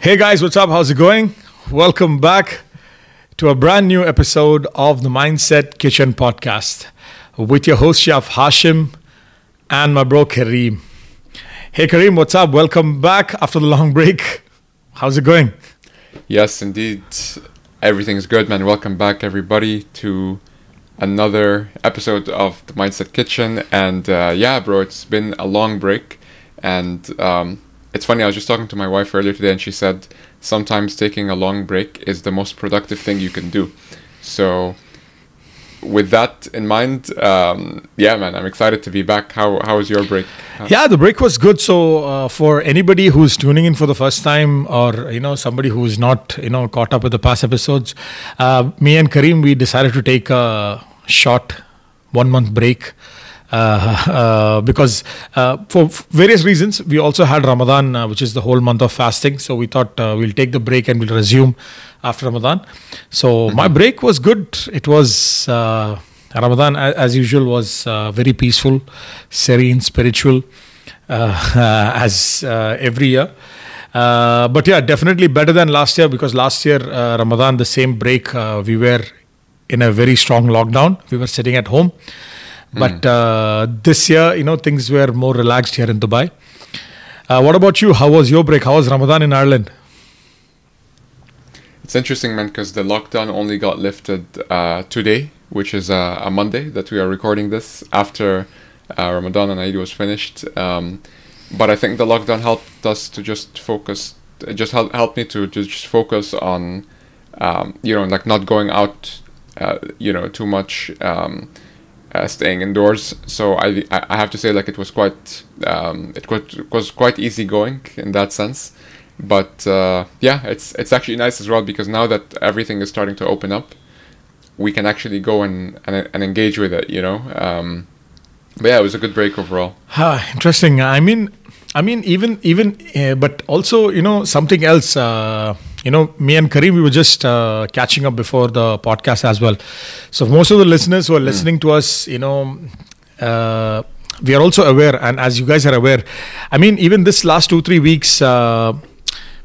Hey guys, what's up? How's it going? Welcome back to a brand new episode of the Mindset Kitchen podcast with your host Chef Hashim and my bro Kareem. Hey Kareem, what's up? Welcome back after the long break. How's it going? Yes, indeed. Everything's good, man. Welcome back, everybody, to another episode of the Mindset Kitchen. And uh, yeah, bro, it's been a long break. And um, it's funny, I was just talking to my wife earlier today, and she said sometimes taking a long break is the most productive thing you can do. So, with that in mind, um, yeah, man, I'm excited to be back. How how was your break? Yeah, the break was good. So uh, for anybody who's tuning in for the first time, or you know somebody who's not you know caught up with the past episodes, uh, me and Kareem we decided to take a short one month break. Uh, uh, because uh, for various reasons, we also had Ramadan, uh, which is the whole month of fasting. So we thought uh, we'll take the break and we'll resume after Ramadan. So my break was good. It was uh, Ramadan, as usual, was uh, very peaceful, serene, spiritual, uh, as uh, every year. Uh, but yeah, definitely better than last year because last year, uh, Ramadan, the same break, uh, we were in a very strong lockdown. We were sitting at home. But uh, this year, you know, things were more relaxed here in Dubai. Uh, what about you? How was your break? How was Ramadan in Ireland? It's interesting, man, because the lockdown only got lifted uh, today, which is a Monday that we are recording this after uh, Ramadan and Eid was finished. Um, but I think the lockdown helped us to just focus, just helped, helped me to, to just focus on, um, you know, like not going out, uh, you know, too much, um, uh, staying indoors. So I, I have to say, like, it was quite, um, it was, it was quite easy going in that sense but uh, yeah, it's it's actually nice as well because now that everything is starting to open up, we can actually go and and, and engage with it. You know, um, but yeah, it was a good break overall. Interesting. I mean, I mean, even even, uh, but also, you know, something else. Uh, you know, me and Kareem, we were just uh, catching up before the podcast as well. So most of the listeners who are listening to us, you know, uh, we are also aware, and as you guys are aware, I mean, even this last two three weeks, uh,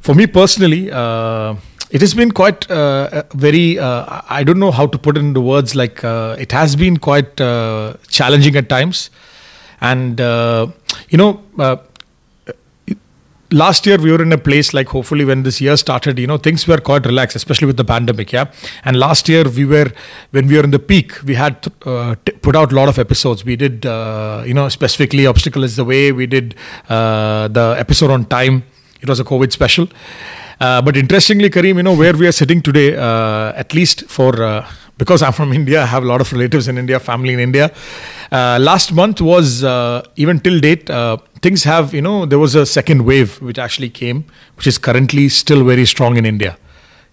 for me personally. Uh, it has been quite uh, very. Uh, I don't know how to put it into words. Like it has been quite challenging at times, and you know, last year we were in a place like hopefully when this year started you know things were quite relaxed especially with the pandemic yeah? And last year we were when we were in the peak we had uh, t- put out a lot of episodes. We did uh, you know specifically obstacle is the way. We did uh, the episode on time. It was a covid special. Uh, but interestingly kareem you know where we are sitting today uh, at least for uh, because I'm from India, I have a lot of relatives in India, family in India. Uh, last month was uh, even till date, uh, things have you know there was a second wave which actually came, which is currently still very strong in India.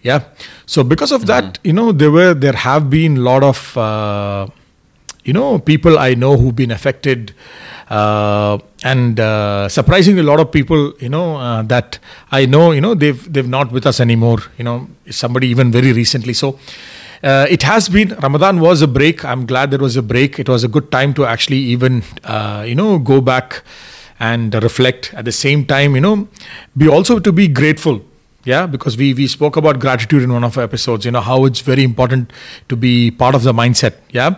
Yeah, so because of that, you know there were there have been a lot of uh, you know people I know who've been affected. Uh, and uh, surprisingly, a lot of people, you know, uh, that I know, you know, they've they've not with us anymore. You know, somebody even very recently. So, uh, it has been Ramadan was a break. I'm glad there was a break. It was a good time to actually even uh, you know go back and reflect. At the same time, you know, be also to be grateful. Yeah, because we we spoke about gratitude in one of our episodes. You know how it's very important to be part of the mindset. Yeah.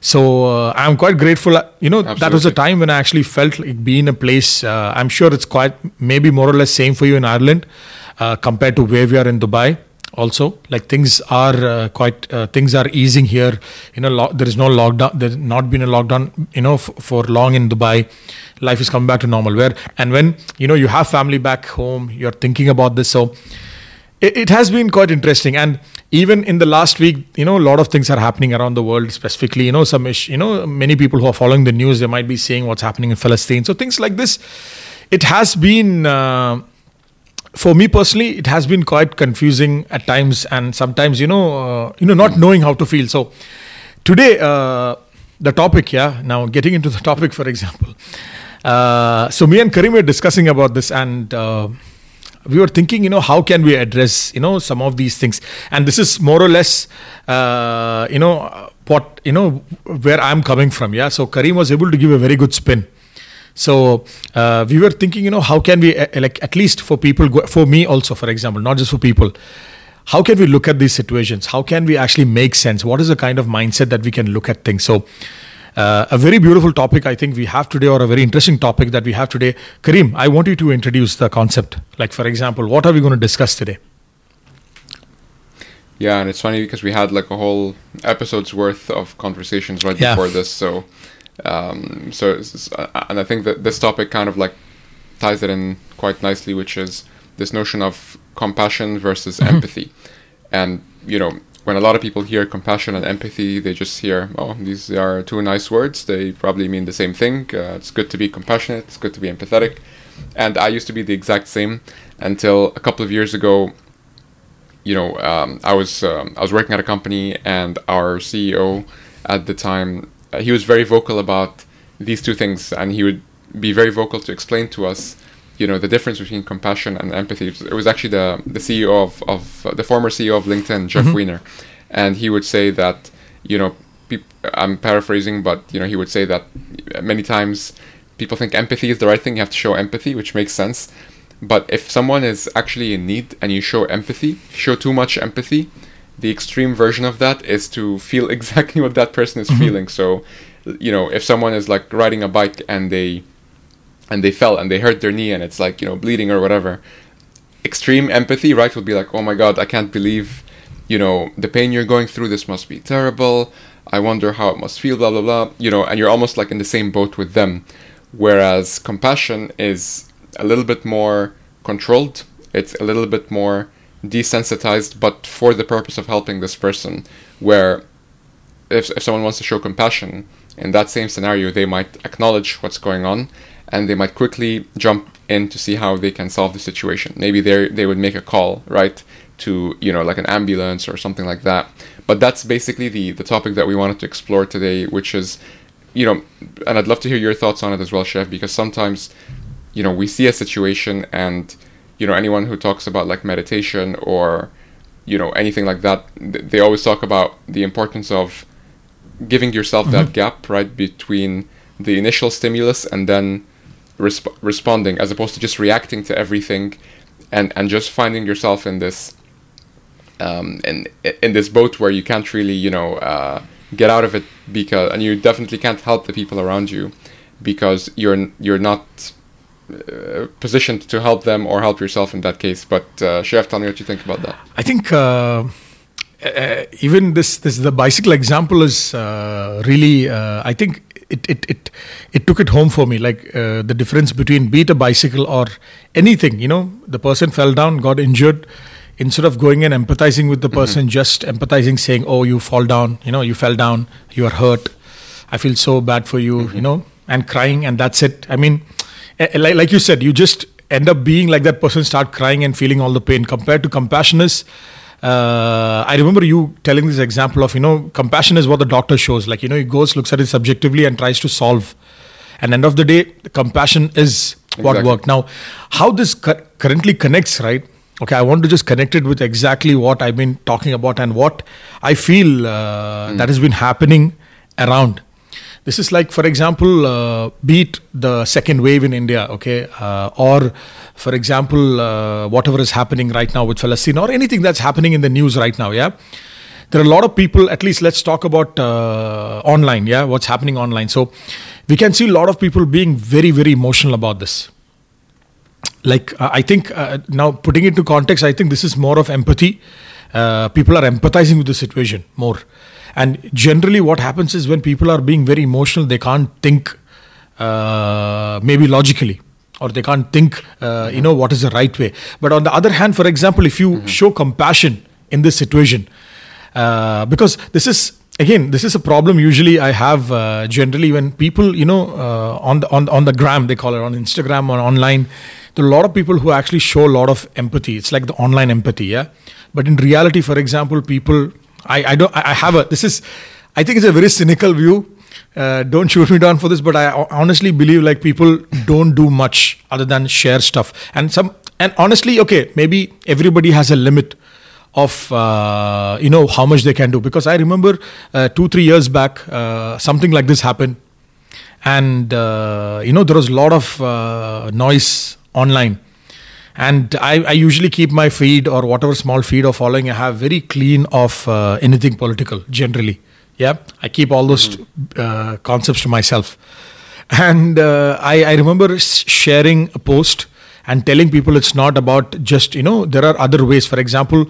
So uh, I'm quite grateful. You know, that was a time when I actually felt like being a place. Uh, I'm sure it's quite maybe more or less same for you in Ireland uh, compared to where we are in Dubai. Also, like things are uh, quite uh, things are easing here. You know, lo- there is no lockdown. There's not been a lockdown. You know, f- for long in Dubai, life is coming back to normal. Where and when you know you have family back home, you're thinking about this. So it, it has been quite interesting and even in the last week you know a lot of things are happening around the world specifically you know some ish, you know many people who are following the news they might be seeing what's happening in palestine so things like this it has been uh, for me personally it has been quite confusing at times and sometimes you know uh, you know not knowing how to feel. So today uh, the topic yeah now getting into the topic for example. Uh, so me and kareem were discussing about this and uh, we were thinking you know how can we address you know some of these things? And this is more or less uh, you know what you know where i'm coming from yeah. So kareem was able to give a very good spin So uh, we were thinking, you know, how can we, uh, like, at least for people, for me also, for example, not just for people, how can we look at these situations? How can we actually make sense? What is the kind of mindset that we can look at things? So, uh, a very beautiful topic I think we have today, or a very interesting topic that we have today. Kareem, I want you to introduce the concept. Like, for example, what are we going to discuss today? Yeah, and it's funny because we had like a whole episode's worth of conversations right Yeah. before this. So, um, so it's, uh, and I think that this topic kind of like ties it in quite nicely, which is this notion of compassion versus empathy. And you know, when a lot of people hear compassion and empathy, they just hear, "Oh, these are two nice words. They probably mean the same thing. Uh, it's good to be compassionate. It's good to be empathetic." And I used to be the exact same until a couple of years ago you know, um, I was um, I was working at a company, and our CEO at the time uh, he was very vocal about these two things, and he would be very vocal to explain to us, you know, the difference between compassion and empathy. It was actually the the CEO of of uh, the former CEO of LinkedIn, Jeff Weiner, and he would say that, you know, peop- I'm paraphrasing, but you know, he would say that many times people think empathy is the right thing. You have to show empathy, which makes sense. But if someone is actually in need and you show empathy, show too much empathy, the extreme version of that is to feel exactly what that person is mm-hmm. feeling. So, you know, if someone is like riding a bike and they and they fell and they hurt their knee and it's like, you know, bleeding or whatever, extreme empathy, right, would be like, "Oh my god, I can't believe, you know, the pain you're going through. This must be terrible. I wonder how it must feel, blah blah blah." You know, and you're almost like in the same boat with them. Whereas compassion is a little bit more controlled. It's a little bit more desensitized, but for the purpose of helping this person. Where if, if someone wants to show compassion in that same scenario, they might acknowledge what's going on and they might quickly jump in to see how they can solve the situation. Maybe they they would make a call, right, to you know like an ambulance or something like that. But that's basically the the topic that we wanted to explore today, which is you know, and I'd love to hear your thoughts on it as well, Chef, because sometimes you know we see a situation and you know anyone who talks about like meditation or you know anything like that they always talk about the importance of giving yourself that gap right between the initial stimulus and then resp- responding as opposed to just reacting to everything and and just finding yourself in this um in in this boat where you can't really you know uh get out of it because and you definitely can't help the people around you because you're you're not uh, positioned to help them or help yourself in that case. But uh, Chef, tell me what you think about that. I think uh, uh, even this this the bicycle example is uh, really uh, I think it, it it it took it home for me like uh, the difference between be it a bicycle or anything you know the person fell down got injured instead of going and empathizing with the person just empathizing saying oh you fall down you know you fell down you are hurt I feel so bad for you you know and crying and that's it I mean like, like you said you just end up being like that person start crying and feeling all the pain. Compared to compassion is uh, I remember you telling this example of you know compassion is what the doctor shows. Like you know he goes looks at it subjectively and tries to solve. And end of the day compassion is what Exactly. worked now how this cu- currently connects right? Okay i want to just connect it with exactly what i've been talking about and what i feel uh, that has been happening around this is like for example uh, beat the second wave in india okay? Uh, or for example uh, whatever is happening right now with palestine or anything that's happening in the news right now yeah? There are a lot of people at least let's talk about uh, online yeah? What's happening online. So we can see a lot of people being very very emotional about this. Like uh, i think uh, now putting it into context i think this is more of empathy. People are empathizing with the situation more and generally what happens is when people are being very emotional they can't think uh, maybe logically or they can't think uh, you know what is the right way. But on the other hand for example if you show compassion in this situation uh, because this is again this is a problem usually i have uh, generally when people you know uh, on the on, on the gram they call it on instagram or online there are a lot of people who actually show a lot of empathy. It's like the online empathy yeah? But in reality for example people i i don't i have a this is i think it's a very cynical view. Uh, don't shoot me down for this but i honestly believe like people don't do much other than share stuff. And some and honestly okay maybe everybody has a limit of uh, you know how much they can do. Because i remember uh, 2 3 years back uh, something like this happened. And uh, you know there was a lot of uh, noise online and I, I, usually keep my feed or whatever small feed or following i have very clean of uh, anything political generally. Yeah i keep all those mm-hmm. uh, concepts to myself. And uh, I, I remember sharing a post and telling people it's not about just you know there are other ways. For example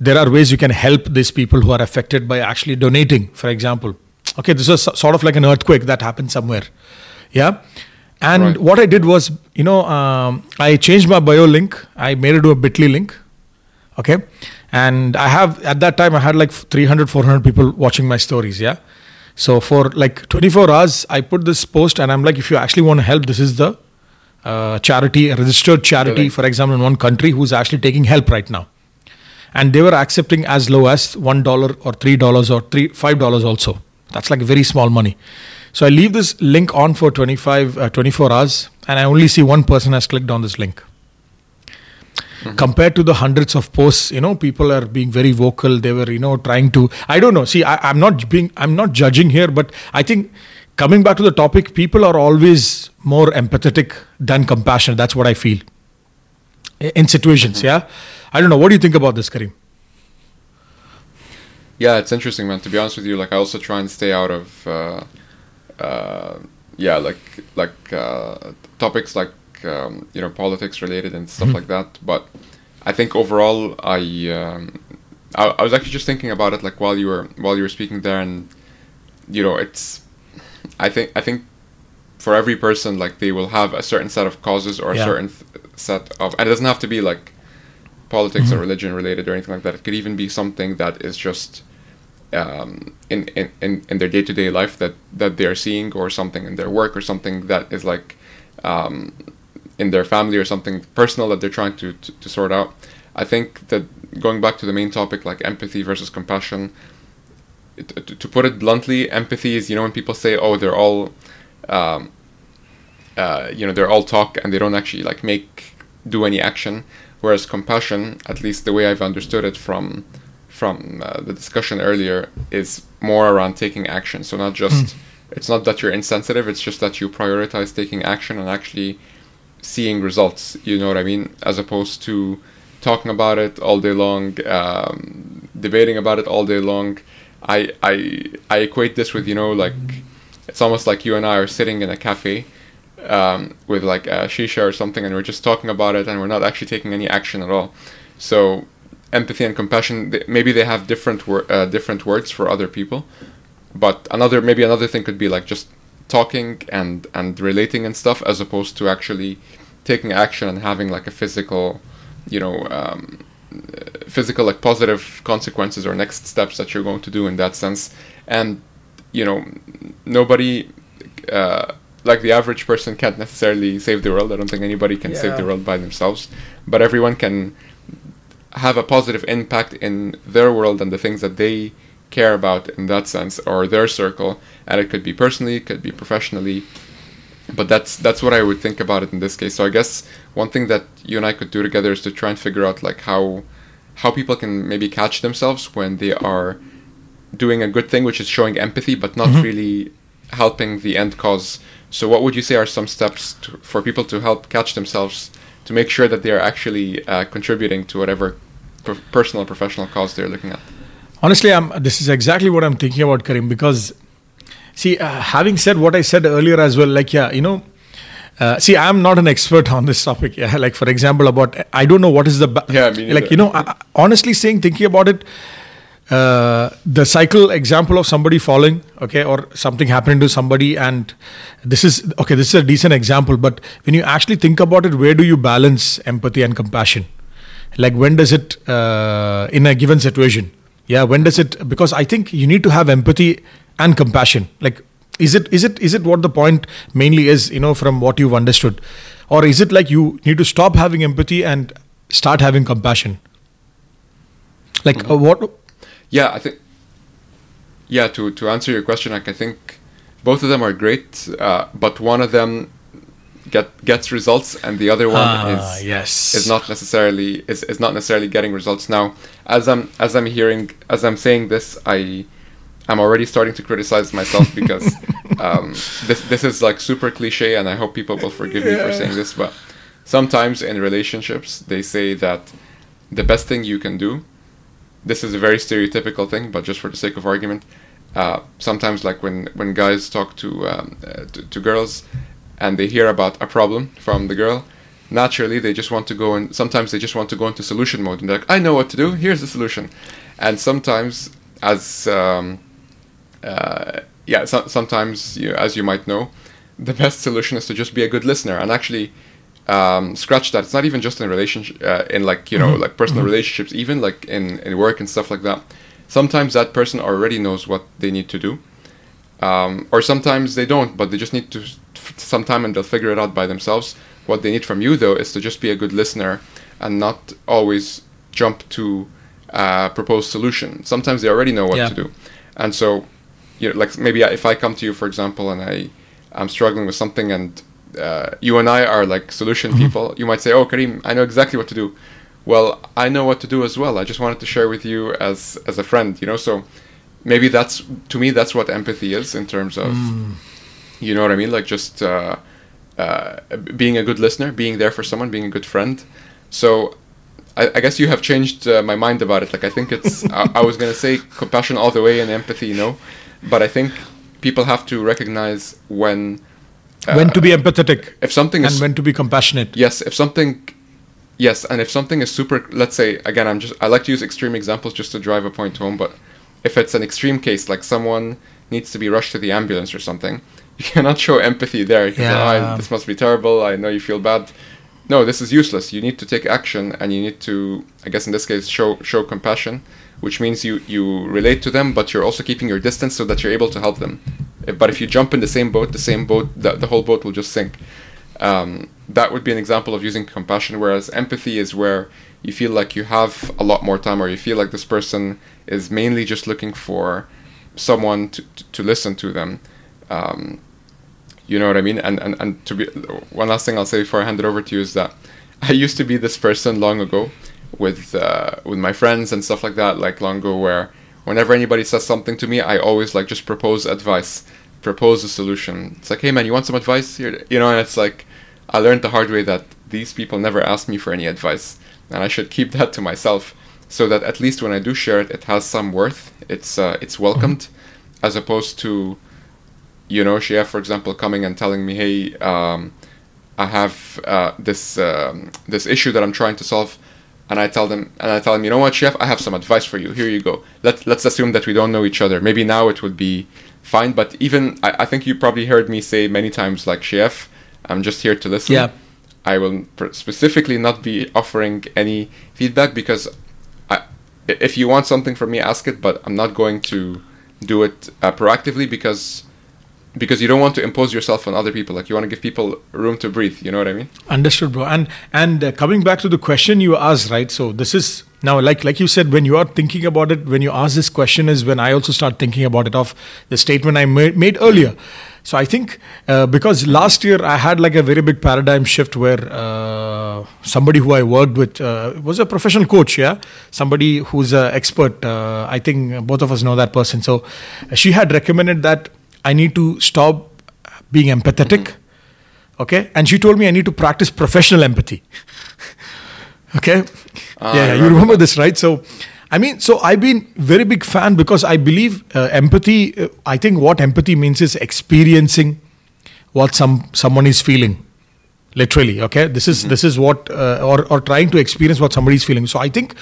there are ways you can help these people who are affected by actually donating for example. Okay this is sort of like an earthquake that happened somewhere. Yeah and right. what i did was you know um, i changed my bio link i made it to a bitly link okay? And i have at that time i had like 300 400 people watching my stories yeah? So for like 24 hours i put this post and i'm like if you actually want to help this is the uh, charity a registered charity really? for example in one country who's actually taking help right now. And they were accepting as low as one dollar or three dollars or three five dollars also. That's like very small money so i leave this link on for 25 uh, 24 hours and i only see one person has clicked on this link. Mm-hmm. compared to the hundreds of posts you know people are being very vocal. They were you know trying to i don't know. See I, am not being i'm not judging here but i think coming back to the topic people are always more empathetic than compassionate. That's what i feel. In situations mm-hmm. yeah? I don't know. What do you think about this kareem yeah it's interesting man. To be honest with you like i also try and stay out of uh, uh, yeah like like uh, topics like um, you know politics related and stuff mm-hmm. like that. But I think overall, I, um, I, I was actually just thinking about it like while you were while you were speaking there, and you know, it's I think I think for every person like they will have a certain set of causes or a certain th- set of and it doesn't have to be like politics mm-hmm. or religion related or anything like that. It could even be something that is just um, in, in, in, their day to day life that, that they're seeing or something in their work or something that is like um, in their family or something personal that they're trying to, to, to sort out. I think that going back to the main topic, like empathy versus compassion, to, to put it bluntly, empathy is you know when people say, "Oh, they're all, um, uh, you know, they're all talk and they don't actually like make do any action," whereas compassion, at least the way I've understood it from from uh, the discussion earlier, is more around taking action. So not just mm. it's not that you're insensitive; it's just that you prioritize taking action and actually seeing results. You know what I mean? As opposed to talking about it all day long, um, debating about it all day long. I I I equate this with you know like it's almost like you and I are sitting in a cafe um, with like a shisha or something, and we're just talking about it, and we're not actually taking any action at all. So empathy and compassion maybe they have different wor- uh, different words for other people, but another maybe another thing could be like just talking and and relating and stuff as opposed to actually taking action and having like a physical you know um, physical like positive consequences or next steps that you're going to do in that sense. And you know nobody uh, like the average person can't necessarily save the world. I don't think anybody can yeah. save the world by themselves. But everyone can have a positive impact in their world and the things that they care about in that sense or their circle. And it could be personally it could be professionally. But that's that's what I would think about it in this case. So I guess one thing that you and I could do together is to try and figure out like how how people can maybe catch themselves when they are doing a good thing which is showing empathy but not mm-hmm. really helping the end cause. So what would you say are some steps to, for people to help catch themselves to make sure that they are actually uh, contributing to whatever personal or professional cause they're looking at. Honestly I'm, this is exactly what i'm thinking about kareem because see uh, having said what i said earlier as well like yeah you know uh, see i'm not an expert on this topic yeah. Like for example about i don't know what is the ba- yeah like you know I, honestly saying thinking about it uh, the cycle example of somebody falling okay or something happening to somebody and this is okay this is a decent example but when you actually think about it where do you balance empathy and compassion like when does it uh, in a given situation? Yeah when does it because i think you need to have empathy and compassion. Like is it is it is it what the point mainly is you know from what you've understood? Or is it like you need to stop having empathy and start having compassion? Like mm-hmm. uh, what? Yeah i think yeah to to answer your question like i think both of them are great uh, but one of them get gets results and the other one ah, is yes is not necessarily is, is not necessarily getting results now as i'm as i'm hearing as i'm saying this i I'm already starting to criticize myself because um, this this is like super cliche, and I hope people will forgive me for saying this. But sometimes in relationships, they say that the best thing you can do. This is a very stereotypical thing, but just for the sake of argument, uh, sometimes like when when guys talk to, um, uh, to to girls, and they hear about a problem from the girl, naturally they just want to go and sometimes they just want to go into solution mode and they're like, I know what to do. Here's the solution, and sometimes as um, uh, yeah, so, sometimes you, as you might know, the best solution is to just be a good listener and actually um, scratch that. It's not even just in relationship, uh, in like you know, mm-hmm. like personal mm-hmm. relationships, even like in in work and stuff like that. Sometimes that person already knows what they need to do, um, or sometimes they don't, but they just need to f- some time and they'll figure it out by themselves. What they need from you though is to just be a good listener and not always jump to uh, propose solution. Sometimes they already know what yeah. to do, and so you know, like maybe if I come to you, for example, and I I'm struggling with something, and uh, you and I are like solution mm-hmm. people, you might say, "Oh, Kareem, I know exactly what to do." Well, I know what to do as well. I just wanted to share with you as as a friend, you know. So maybe that's to me that's what empathy is in terms of, mm. You know what I mean, like just uh, uh, being a good listener, being there for someone, being a good friend. So I, I, guess you have changed uh, my mind about it. Like I think it's I, I, was gonna say compassion all the way and empathy, you know, but I think people have to recognize when uh, when to be empathetic if something and is, when to be compassionate yes if something yes and if something is super let's say again i'm just i like to use extreme examples just to drive a point home but if it's an extreme case like someone needs to be rushed to the ambulance or something you cannot show empathy there yeah. oh, this must be terrible i know you feel bad no this is useless you need to take action and you need to i guess in this case show show compassion which means you you relate to them, but you're also keeping your distance so that you're able to help them. But if you jump in the same boat, the same boat, the, the whole boat will just sink. Um, that would be an example of using compassion. Whereas empathy is where you feel like you have a lot more time, or you feel like this person is mainly just looking for someone to to, to listen to them. Um, you know what I mean? And, and and to be one last thing I'll say before I hand it over to you is that I used to be this person long ago with uh, with my friends and stuff like that, like long ago, where whenever anybody says something to me, I always like just propose advice, propose a solution. It's like, hey man, you want some advice here? You know, and it's like I learned the hard way that these people never ask me for any advice, and I should keep that to myself, so that at least when I do share it, it has some worth. It's uh, it's welcomed, mm-hmm. as opposed to, you know, Shia, for example, coming and telling me, hey. Um, I have uh, this um, this issue that I'm trying to solve and I tell them and I tell them, you know what, chef, I have some advice for you. Here you go. Let let's assume that we don't know each other. Maybe now it would be fine, but even I, I think you probably heard me say many times, like chef, I'm just here to listen. Yeah. I will specifically not be offering any feedback because I, if you want something from me, ask it. But I'm not going to do it uh, proactively because because you don't want to impose yourself on other people like you want to give people room to breathe you know what i mean? Understood bro. And and uh, coming back to the question you asked right so this is now like like you said when you are thinking about it when you ask this question is when i also start thinking about it of the statement i made, made earlier. So i think uh, because last year i had like a very big paradigm shift where uh, somebody who i worked with uh, was a professional coach yeah? Somebody who's an expert uh, i think both of us know that person. So she had recommended that I need to stop being empathetic. Mm-hmm. Okay. And she told me I need to practice professional empathy. okay. Uh, yeah, remember you remember that. this, right? So, I mean, so I've been very big fan because I believe uh, empathy. Uh, I think what empathy means is experiencing what some someone is feeling. Literally, okay. This is mm-hmm. this is what uh, or or trying to experience what somebody is feeling. So I think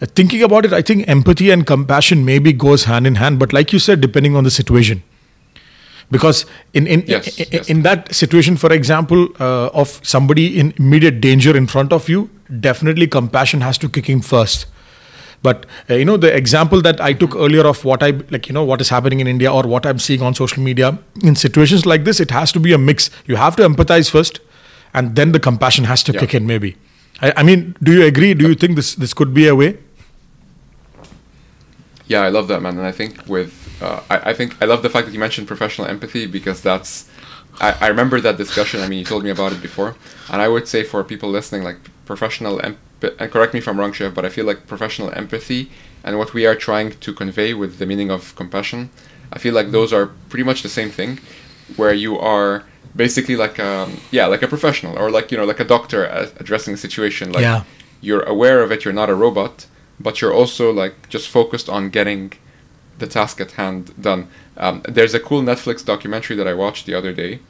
uh, thinking about it, I think empathy and compassion maybe goes hand in hand. But like you said, depending on the situation because in in, yes, in, yes. in that situation for example uh, of somebody in immediate danger in front of you definitely compassion has to kick in first. But uh, you know the example that i took earlier of what i like you know what is happening in india or what i'm seeing on social media in situations like this it has to be a mix. You have to empathize first and then the compassion has to yeah. kick in maybe. I, I mean do you agree? Do you think this this could be a way yeah i love that man. And i think with uh, I, I think I love the fact that you mentioned professional empathy because that's I, I remember that discussion. I mean, you told me about it before, and I would say for people listening, like professional em- and correct me if I'm wrong, Chef, but I feel like professional empathy and what we are trying to convey with the meaning of compassion, I feel like those are pretty much the same thing, where you are basically like um yeah like a professional or like you know like a doctor addressing a situation. Like Yeah. you're aware of it. You're not a robot but you're also like just focused on getting the task at hand done. Um, there's a cool netflix documentary that i watched the other day.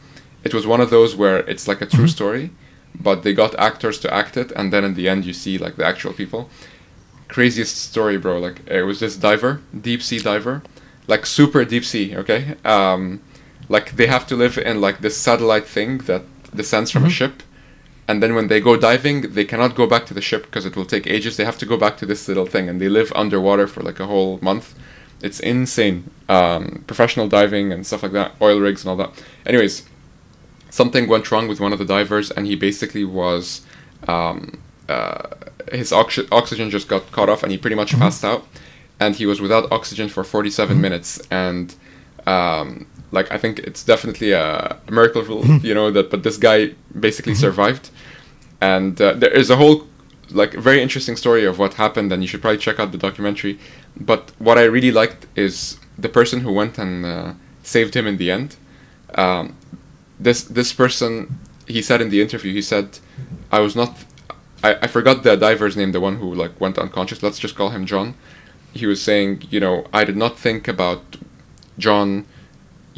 It was one of those where it's like a true story but they got actors to act it and then in the end you see like the actual people. Craziest story bro. Like it was this diver deep sea diver like super deep sea okay? Um, like they have to live in like this satellite thing that descends from a ship and then when they go diving they cannot go back to the ship because it will take ages. They have to go back to this little thing and they live underwater for like a whole month. It's insane. Um, professional diving and stuff like that oil rigs and all that. Anyways something went wrong with one of the divers and he basically was um, uh, his oxy- oxygen just got cut off and he pretty much passed out. And he was without oxygen for 47 minutes. And um, like i think it's definitely a miracle you know that but this guy basically survived. And uh, there is a whole like very interesting story of what happened and you should probably check out the documentary. But what i really liked is the person who went and uh, saved him in the end. Um, this this person he said in the interview he said i was not I, I forgot the diver's name the one who like went unconscious. Let's just call him john. He was saying you know i did not think about john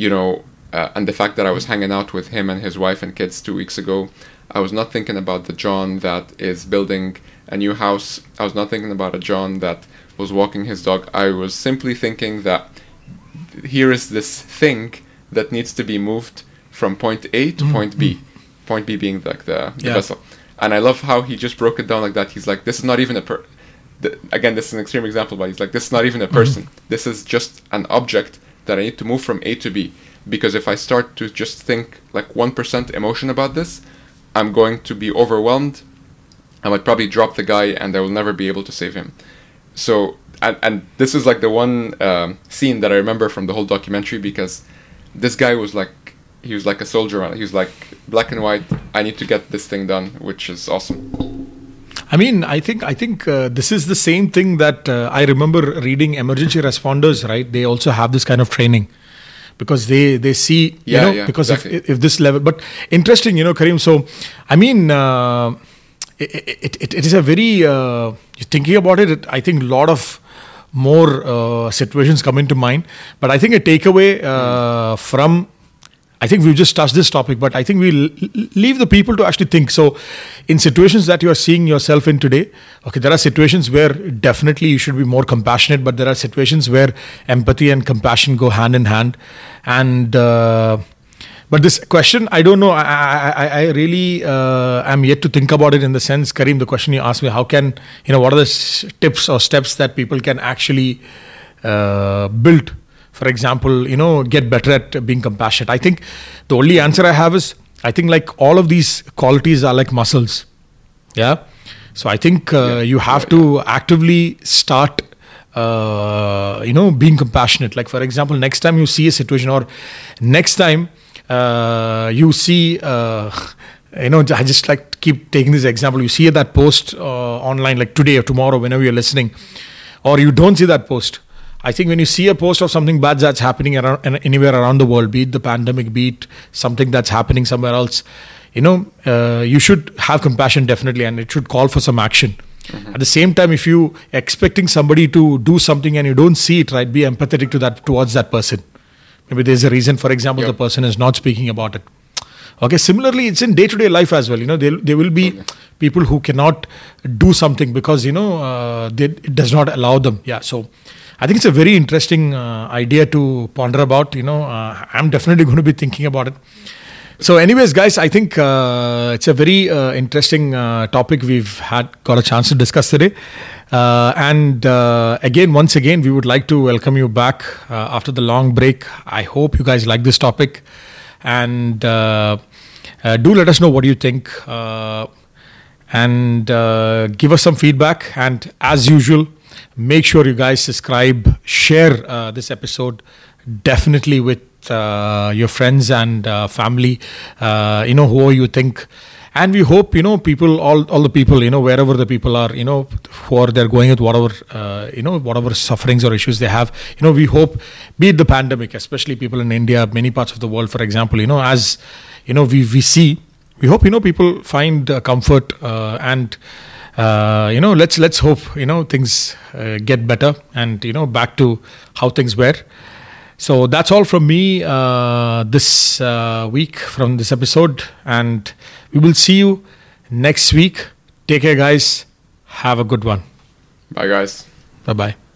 you know uh, and the fact that i was hanging out with him and his wife and kids two weeks ago i was not thinking about the john that is building a new house i was not thinking about a john that was walking his dog i was simply thinking that here is this thing that needs to be moved from point A to point B. Point B being like the, the Yeah. vessel. And I love how he just broke it down like that. He's like, this is not even a per. th- again, this is an extreme example, but he's like, this is not even a person. This is just an object that I need to move from A to B. Because if I start to just think like 1% emotion about this, I'm going to be overwhelmed. I might probably drop the guy and I will never be able to save him. So, and, and this is like the one um, scene that I remember from the whole documentary because this guy was like, he was like a soldier. He was like black and white. I need to get this thing done, which is awesome. I mean, I think I think uh, this is the same thing that uh, I remember reading emergency responders. Right, they also have this kind of training because they they see you know yeah, because exactly. if if this level. But interesting, you know, Kareem. So I mean. Uh, it, it, it, is a very uh, thinking about it, it i think a lot of more uh, situations come into mind but i think a takeaway uh, from I think we've just touched this topic, but I think we'll leave the people to actually think. So, in situations that you are seeing yourself in today, okay, there are situations where definitely you should be more compassionate, but there are situations where empathy and compassion go hand in hand. And, uh, but this question, I don't know. I, I, I- really uh, am yet to think about it in the sense, Kareem, the question you asked me, how can, you know, what are the tips or steps that people can actually uh, build for example, you know, get better at being compassionate. I think the only answer I have is I think like all of these qualities are like muscles. Yeah. So I think uh, Yeah. you have to actively start, uh, you know, being compassionate. Like for example, next time you see a situation or next time uh, you see, uh, you know, I just like to keep taking this example. You see that post uh, online like today or tomorrow, whenever you're listening, or you don't see that post. I think when you see a post of something bad that's happening around anywhere around the world, be it the pandemic, be it something that's happening somewhere else, you know, uh, you should have compassion definitely, and it should call for some action. At the same time, if you expecting somebody to do something and you don't see it, right, be empathetic to that towards that person. Maybe there's a reason, for example, Yep. the person is not speaking about it. Okay, similarly, it's in day to day life as well. You know, there, there will be people who cannot do something because, you know, uh, they, it does not allow them. Yeah, so I think it's a very interesting uh, idea to ponder about. You know, uh, I'm definitely going to be thinking about it. So, anyways, guys, I think uh, it's a very uh, interesting uh, topic we've had got a chance to discuss today. Uh, and again, once again, we would like to welcome you back after the long break. I hope you guys like this topic, and do let us know what you think, and give us some feedback. And as usual, make sure you guys subscribe, share uh, this episode definitely with uh, your friends and uh, family, uh, you know, who you think and we hope you know people all all the people you know wherever the people are you know who are they're going with whatever uh, you know whatever sufferings or issues they have. You know we hope be it the pandemic especially people in india many parts of the world for example you know as you know we we see we hope you know people find comfort and uh, you know let's let's hope you know things uh, get better and you know back to how things were so that's all from me uh, this uh, week from this episode, and we will see you next week. Take care, guys. Have a good one. Bye, guys. Bye bye.